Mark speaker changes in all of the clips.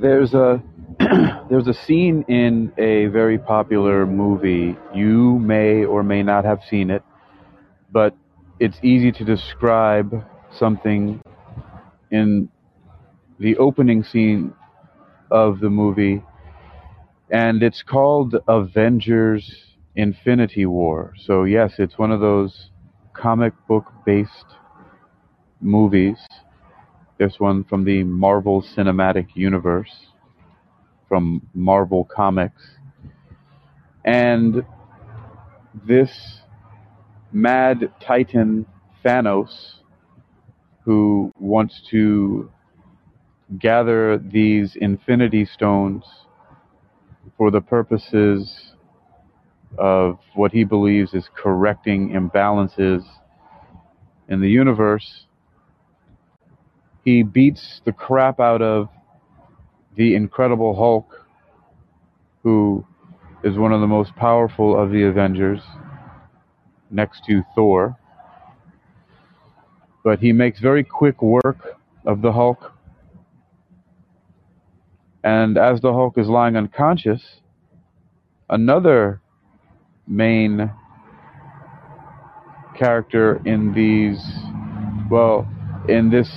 Speaker 1: There's a there's a scene in a very popular movie. You may or may not have seen it, but it's easy to describe something in the opening scene of the movie, and it's called Avengers Infinity War. So, yes, it's one of those comic book based movies. This one from the Marvel Cinematic Universe, from Marvel Comics. And this mad titan Thanos, who wants to gather these infinity stones for the purposes of what he believes is correcting imbalances in the universe. He beats the crap out of the Incredible Hulk, who is one of the most powerful of the Avengers, next to Thor. But he makes very quick work of the Hulk. And as the Hulk is lying unconscious, another main character in these, well, in this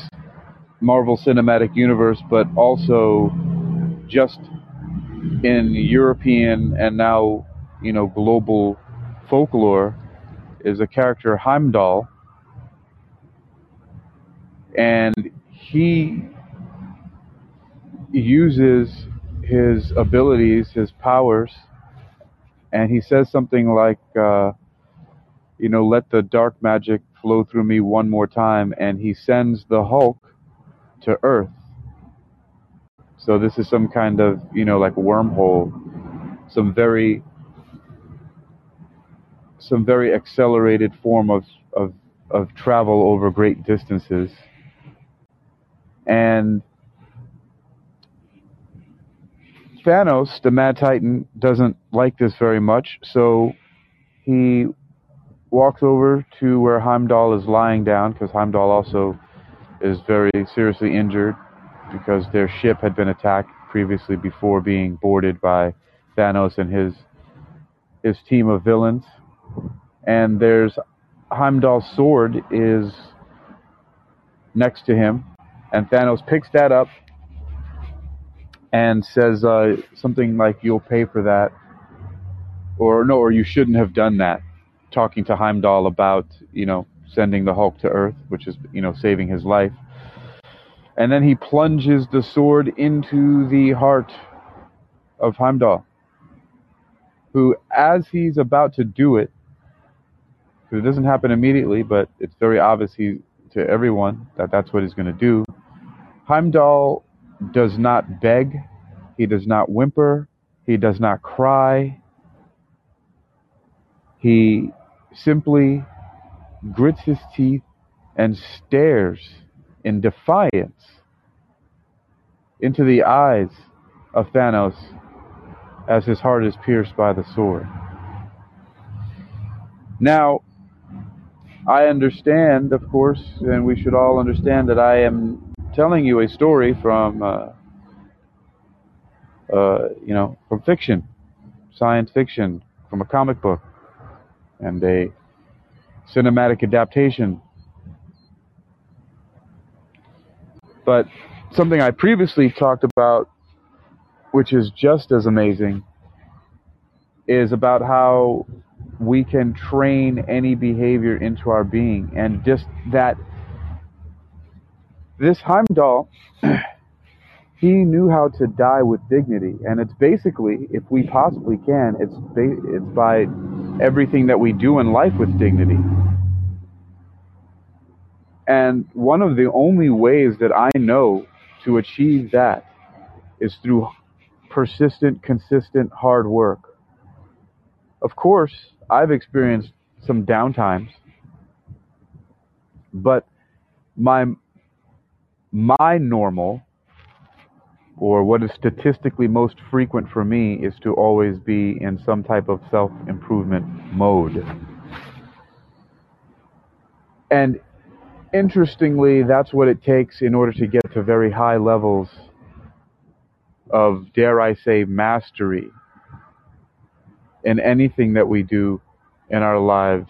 Speaker 1: Marvel Cinematic Universe, but also just in European and now, you know, global folklore, is a character Heimdall. And he uses his abilities, his powers, and he says something like, uh, you know, let the dark magic flow through me one more time, and he sends the Hulk to Earth. So this is some kind of, you know, like wormhole, some very, some very accelerated form of of of travel over great distances, and Thanos, the Mad Titan, doesn't like this very much, so he walks over to where Heimdall is lying down, because Heimdall also is very seriously injured because their ship had been attacked previously before being boarded by Thanos and his his team of villains. And there's Heimdall's sword is next to him, and Thanos picks that up and says uh, something like "You'll pay for that," or no, or you shouldn't have done that. Talking to Heimdall about you know sending the Hulk to Earth, which is you know saving his life, and then he plunges the sword into the heart of Heimdall, who, as he's about to do it, it doesn't happen immediately, but it's very obvious he, to everyone that that's what he's going to do. Heimdall does not beg, he does not whimper, he does not cry. He simply grits his teeth and stares in defiance into the eyes of Thanos as his heart is pierced by the sword. Now, I understand, of course, and we should all understand that I am telling you a story from, uh, uh, you know, from fiction, science fiction, from a comic book, and a cinematic adaptation. But something I previously talked about, which is just as amazing, is about how we can train any behavior into our being. And just that this Heimdall, he knew how to die with dignity. And it's basically, if we possibly can, it's, it's by everything that we do in life with dignity. And one of the only ways that I know to achieve that is through persistent, consistent, hard work. Of course, I've experienced some downtimes, but my my normal or what is statistically most frequent for me is to always be in some type of self improvement mode. And interestingly, that's what it takes in order to get to very high levels of, dare I say, mastery in anything that we do in our lives.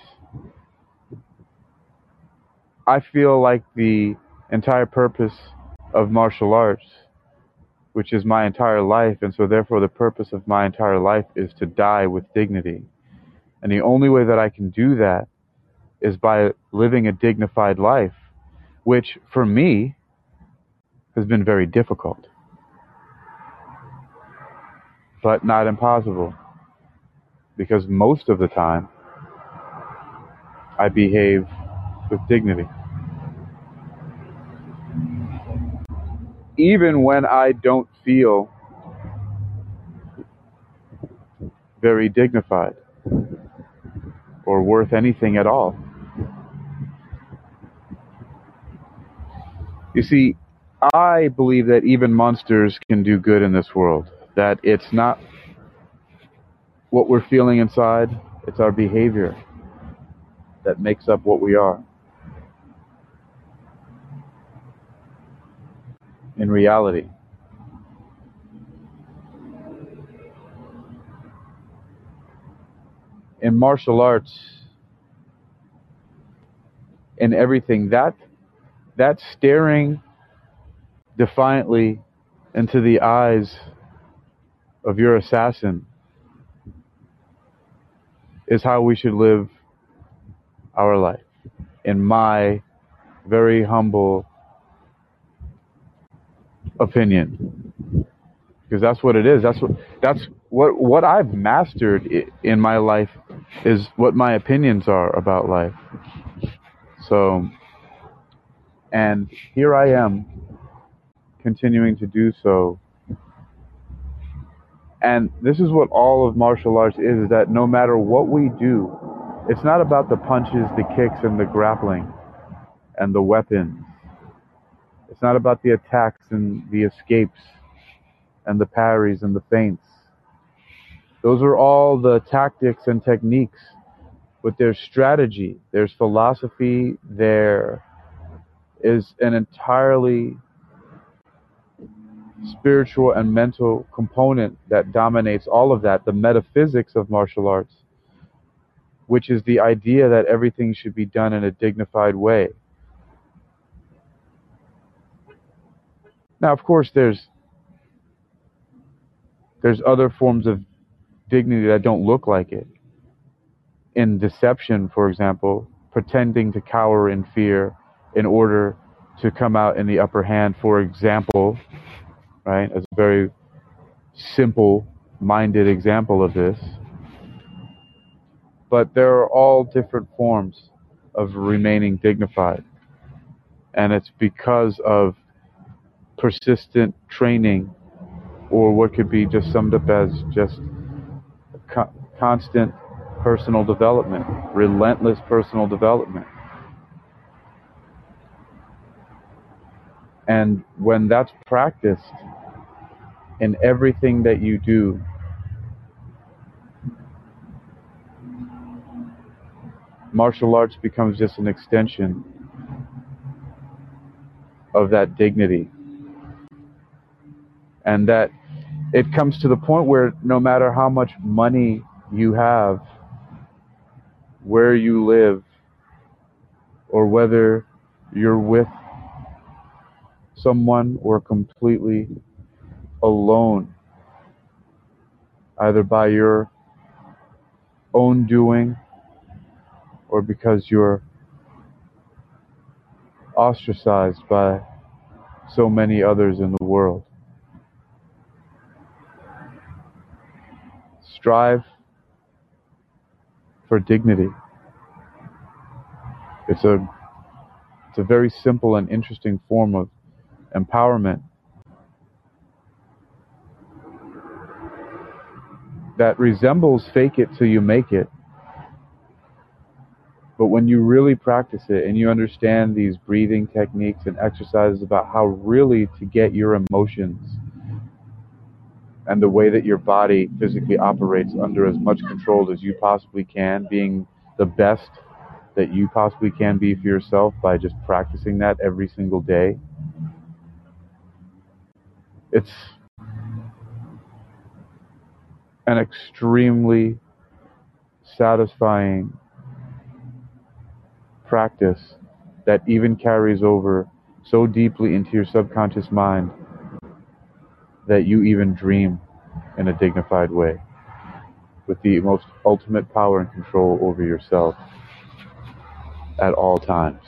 Speaker 1: I feel like the entire purpose of martial arts, which is my entire life, and so therefore the purpose of my entire life is to die with dignity. And the only way that I can do that is by living a dignified life, which for me has been very difficult, but not impossible. Because most of the time, I behave with dignity. Even when I don't feel very dignified or worth anything at all. You see, I believe that even monsters can do good in this world. That it's not what we're feeling inside, it's our behavior that makes up what we are. In reality. In martial arts, in everything, that that staring defiantly into the eyes of your assassin is how we should live our life, in my very humble opinion. Because that's what it is. That's what that's what what I've mastered in my life is what my opinions are about life. So and here I am, continuing to do so. And this is what all of martial arts is, is that no matter what we do, it's not about the punches, the kicks, and the grappling, and the weapons. It's not about the attacks and the escapes, and the parries and the feints. Those are all the tactics and techniques, but there's strategy, there's philosophy, there is an entirely spiritual and mental component that dominates all of that, the metaphysics of martial arts, which is the idea that everything should be done in a dignified way. Now, of course, there's there's other forms of dignity that don't look like it. In deception, for example, pretending to cower in fear in order to come out in the upper hand, for example, right? As a very simple minded example of this. But there are all different forms of remaining dignified. And it's because of persistent training, or what could be just summed up as just co- constant personal development, relentless personal development. And when that's practiced in everything that you do, martial arts becomes just an extension of that dignity. And that it comes to the point where no matter how much money you have, where you live, or whether you're with someone or completely alone, either by your own doing or because you're ostracized by so many others in the world. Strive for dignity. It's a it's a very simple and interesting form of empowerment that resembles fake it till you make it. But when you really practice it and you understand these breathing techniques and exercises about how really to get your emotions and the way that your body physically operates under as much control as you possibly can, being the best that you possibly can be for yourself by just practicing that every single day. It's an extremely satisfying practice that even carries over so deeply into your subconscious mind that you even dream in a dignified way with the most ultimate power and control over yourself at all times.